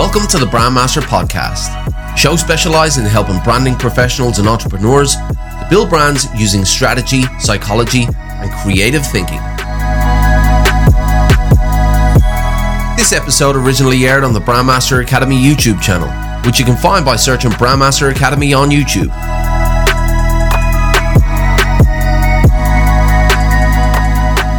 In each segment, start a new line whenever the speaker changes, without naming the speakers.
Welcome to the Brandmaster Podcast, show specialized in helping branding professionals and entrepreneurs to build brands using strategy, psychology, and creative thinking. This episode originally aired on the Brandmaster Academy YouTube channel, which you can find by searching Brandmaster Academy on YouTube.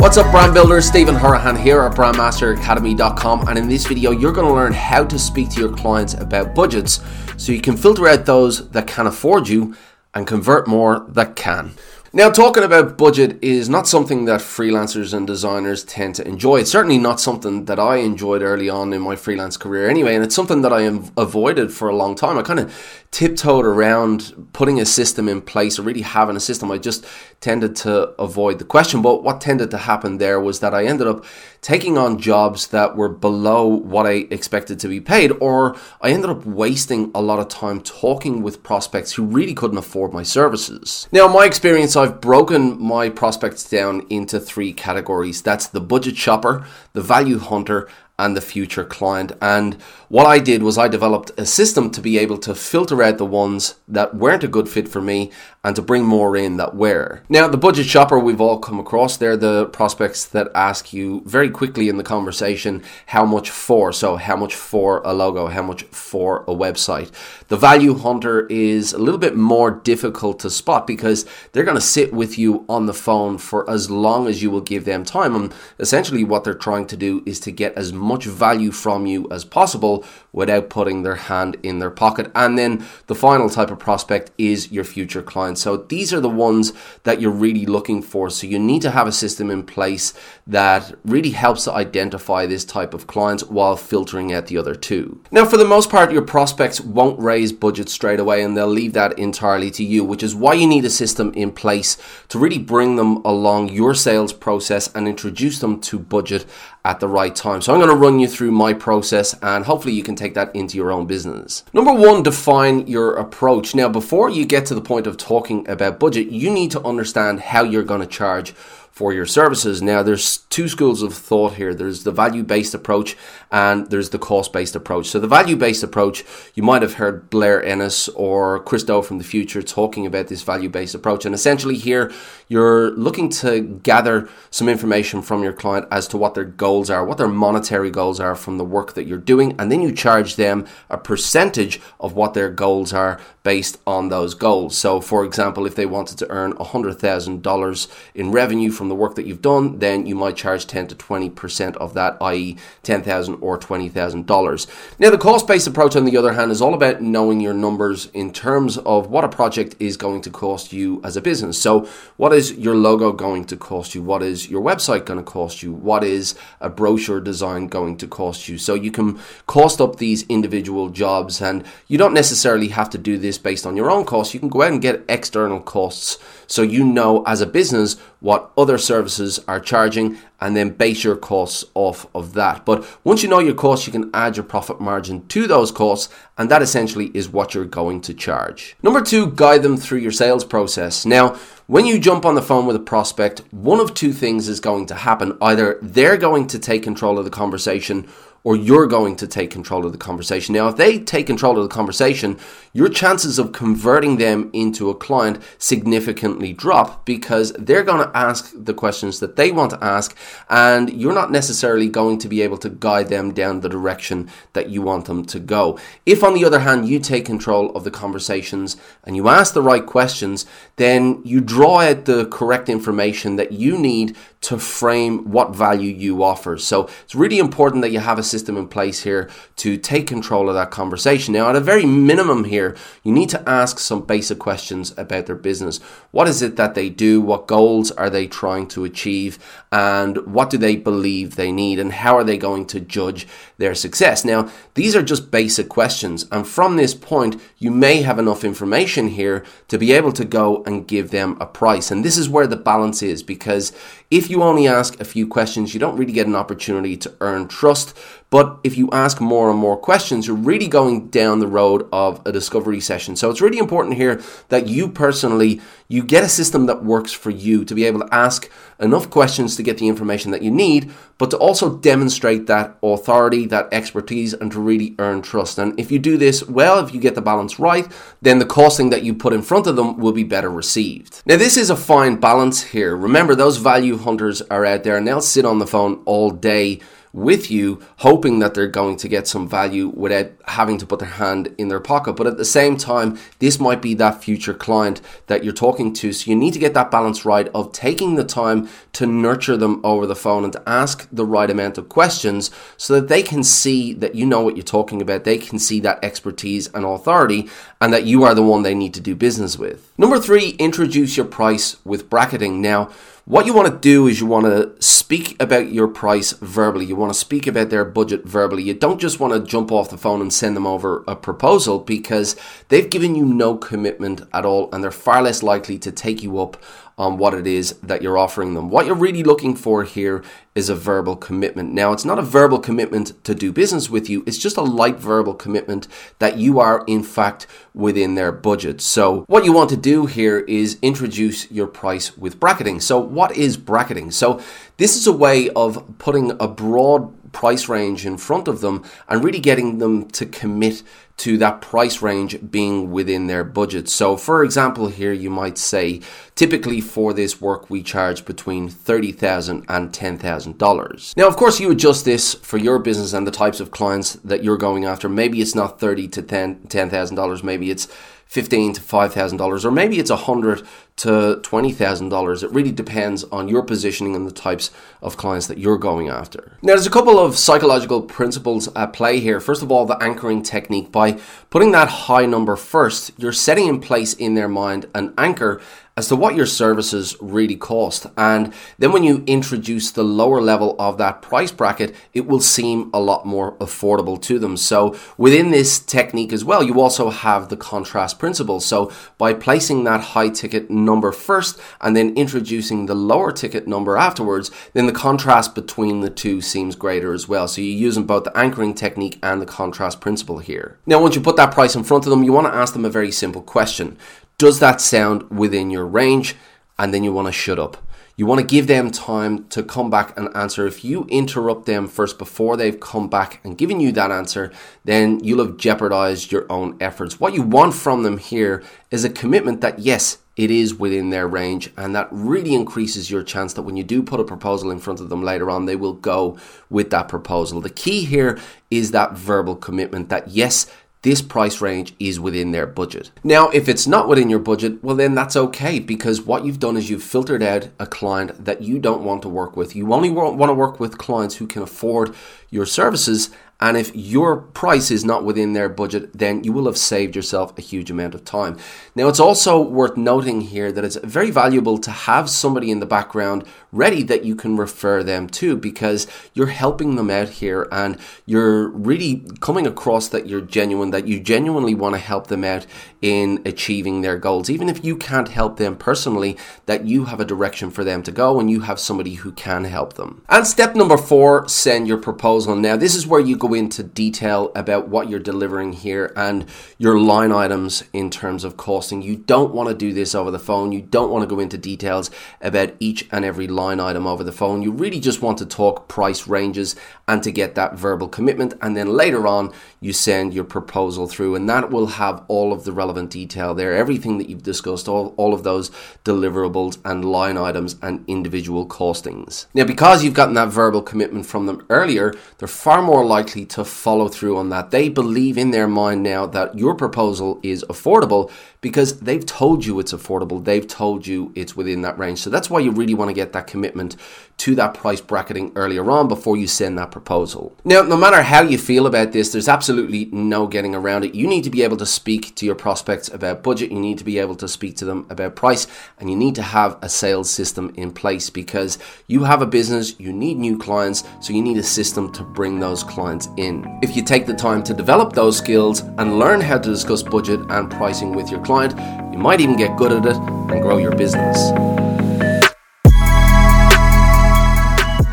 What's up, brand builders? Stephen Houraghan here at brandmasteracademy.com, and in this video, you're going to learn how to speak to your clients about budgets so you can filter out those that can afford you and convert more that can. Now, talking about budget is not something that freelancers and designers tend to enjoy. It's certainly not something that I enjoyed early on in my freelance career anyway, and it's something that I avoided for a long time. I kind of tiptoed around putting a system in place or really having a system. I just tended to avoid the question. But what tended to happen there was that I ended up taking on jobs that were below what I expected to be paid, or I ended up wasting a lot of time talking with prospects who really couldn't afford my services. Now, my experience, I've broken my prospects down into three categories. That's the budget shopper, the value hunter, and the future client. And what I did was I developed a system to be able to filter out the ones that weren't a good fit for me and to bring more in that were. Now, the budget shopper we've all come across, they're the prospects that ask you very quickly in the conversation how much for. So, how much for a logo, how much for a website. The value hunter is a little bit more difficult to spot because they're going to sit with you on the phone for as long as you will give them time. And essentially, what they're trying to do is to get as much value from you as possible without putting their hand in their pocket. And then the final type of prospect is your future client. So these are the ones that you're really looking for. So you need to have a system in place that really helps to identify this type of clients while filtering out the other two. Now, for the most part, your prospects won't raise budgets straight away and they'll leave that entirely to you, which is why you need a system in place to really bring them along your sales process and introduce them to budget at the right time. So I'm going to run you through my process and hopefully you can take that into your own business. Number one, define your approach. Now, before you get to the point of talking about budget, you need to understand how you're going to charge for your services. Now, there's two schools of thought here there's the value based approach and there's the cost based approach. So, the value based approach, you might have heard Blair Enns or Chris Do from the Futur talking about this value based approach. And essentially, here you're looking to gather some information from your client as to what their goals are, what their monetary goals are from the work that you're doing, and then you charge them a percentage of what their goals are based on those goals. So, for example, if they wanted to earn $100,000 in revenue from the work that you've done, then you might charge 10 to 20% of that, i.e., 10,000 or $20,000. Now, the cost based approach, on the other hand, is all about knowing your numbers in terms of what a project is going to cost you as a business. So, what is your logo going to cost you? What is your website going to cost you? What is a brochure design going to cost you? So, you can cost up these individual jobs, and you don't necessarily have to do this based on your own costs, you can go out and get external costs so you know as a business what other services are charging and then base your costs off of that. But once you know your costs, you can add your profit margin to those costs, and that essentially is what you're going to charge. Number two, guide them through your sales process. Now, when you jump on the phone with a prospect, one of two things is going to happen. Either they're going to take control of the conversation or you're going to take control of the conversation. Now, if they take control of the conversation, your chances of converting them into a client significantly drop because they're going to ask the questions that they want to ask, and you're not necessarily going to be able to guide them down the direction that you want them to go. If, on the other hand, you take control of the conversations and you ask the right questions, then you draw out the correct information that you need to frame what value you offer. So it's really important that you have a system in place here to take control of that conversation. Now, at a very minimum here, you need to ask some basic questions about their business. What is it that they do? What goals are they trying to achieve? And what do they believe they need? And how are they going to judge their success? Now, these are just basic questions. And from this point, you may have enough information here to be able to go and give them a price. And this is where the balance is because if you only ask a few questions, you don't really get an opportunity to earn trust. But if you ask more and more questions, you're really going down the road of a discovery session. So it's really important here that you personally you get a system that works for you to be able to ask enough questions to get the information that you need, but to also demonstrate that authority, that expertise, and to really earn trust. And if you do this well, if you get the balance right, then the costing that you put in front of them will be better received. Now, this is a fine balance here. Remember, those value hunters are out there and they'll sit on the phone all day with you, hoping that they're going to get some value without having to put their hand in their pocket. But at the same time, this might be that future client that you're talking to. So you need to get that balance right of taking the time to nurture them over the phone and to ask the right amount of questions so that they can see that you know what you're talking about. They can see that expertise and authority and that you are the one they need to do business with. Number three, introduce your price with bracketing. Now, what you want to do is you want to speak about your price verbally. You want to speak about their budget verbally. You don't just want to jump off the phone and send them over a proposal because they've given you no commitment at all and they're far less likely to take you up on what it is that you're offering them. What you're really looking for here is a verbal commitment. Now, it's not a verbal commitment to do business with you, it's just a light verbal commitment that you are, in fact, within their budget. So, what you want to do here is introduce your price with bracketing. So, what is bracketing? So, this is a way of putting a broad price range in front of them and really getting them to commit to that price range being within their budget. So, for example, here you might say, typically for this work, we charge between $30,000 and $10,000. Now, of course, you adjust this for your business and the types of clients that you're going after. Maybe it's not 30 to $10,000, maybe it's fifteen to five thousand dollars, or maybe it's a hundred to twenty thousand dollars. It really depends on your positioning and the types of clients that you're going after. Now, there's a couple of psychological principles at play here. First of all, the anchoring technique. By putting that high number first, you're setting in place in their mind an anchor as to what your services really cost. And then when you introduce the lower level of that price bracket, it will seem a lot more affordable to them. So within this technique as well, you also have the contrast principle. So by placing that high ticket number first and then introducing the lower ticket number afterwards, then the contrast between the two seems greater as well. So you're using both the anchoring technique and the contrast principle here. Now, once you put that price in front of them, you want to ask them a very simple question. Does that sound within your range? And then you want to shut up. You want to give them time to come back and answer. If you interrupt them first before they've come back and given you that answer, then you'll have jeopardized your own efforts. What you want from them here is a commitment that, yes, it is within their range, and that really increases your chance that when you do put a proposal in front of them later on, they will go with that proposal. The key here is that verbal commitment that, yes, this price range is within their budget. Now, if it's not within your budget, well, then that's okay because what you've done is you've filtered out a client that you don't want to work with. You only want to work with clients who can afford your services and if your price is not within their budget, then you will have saved yourself a huge amount of time. Now, it's also worth noting here that it's very valuable to have somebody in the background ready that you can refer them to because you're helping them out here and you're really coming across that you're genuine, that you genuinely want to help them out in achieving their goals. Even if you can't help them personally, that you have a direction for them to go and you have somebody who can help them. And step number four, send your proposal. Now, this is where you go into detail about what you're delivering here and your line items in terms of costing. You don't want to do this over the phone. You don't want to go into details about each and every line item over the phone. You really just want to talk price ranges and to get that verbal commitment. And then later on, you send your proposal through, and that will have all of the relevant detail there, everything that you've discussed, all, all of those deliverables and line items and individual costings. Now, because you've gotten that verbal commitment from them earlier, they're far more likely to follow through on that. They believe in their mind now that your proposal is affordable because they've told you it's affordable. They've told you it's within that range. So that's why you really want to get that commitment to that price bracketing earlier on before you send that proposal. Now, no matter how you feel about this, there's absolutely no getting around it. You need to be able to speak to your prospects about budget, you need to be able to speak to them about price, and you need to have a sales system in place because you have a business, you need new clients, so you need a system to bring those clients in. If you take the time to develop those skills and learn how to discuss budget and pricing with your clients, client, you might even get good at it and grow your business.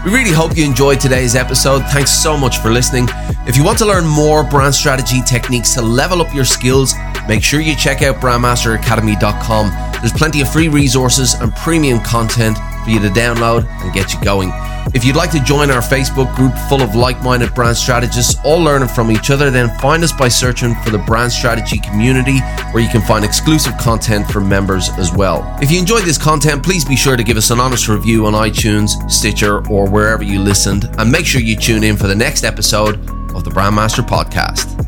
We really hope you enjoyed today's episode. Thanks so much for listening. If you want to learn more brand strategy techniques to level up your skills, make sure you check out brandmasteracademy.com. There's plenty of free resources and premium content for you to download and get you going. If you'd like to join our Facebook group full of like minded brand strategists, all learning from each other, then find us by searching for the Brand Strategy Community, where you can find exclusive content for members as well. If you enjoyed this content, please be sure to give us an honest review on iTunes, Stitcher, or wherever you listened, and make sure you tune in for the next episode of the Brandmaster Podcast.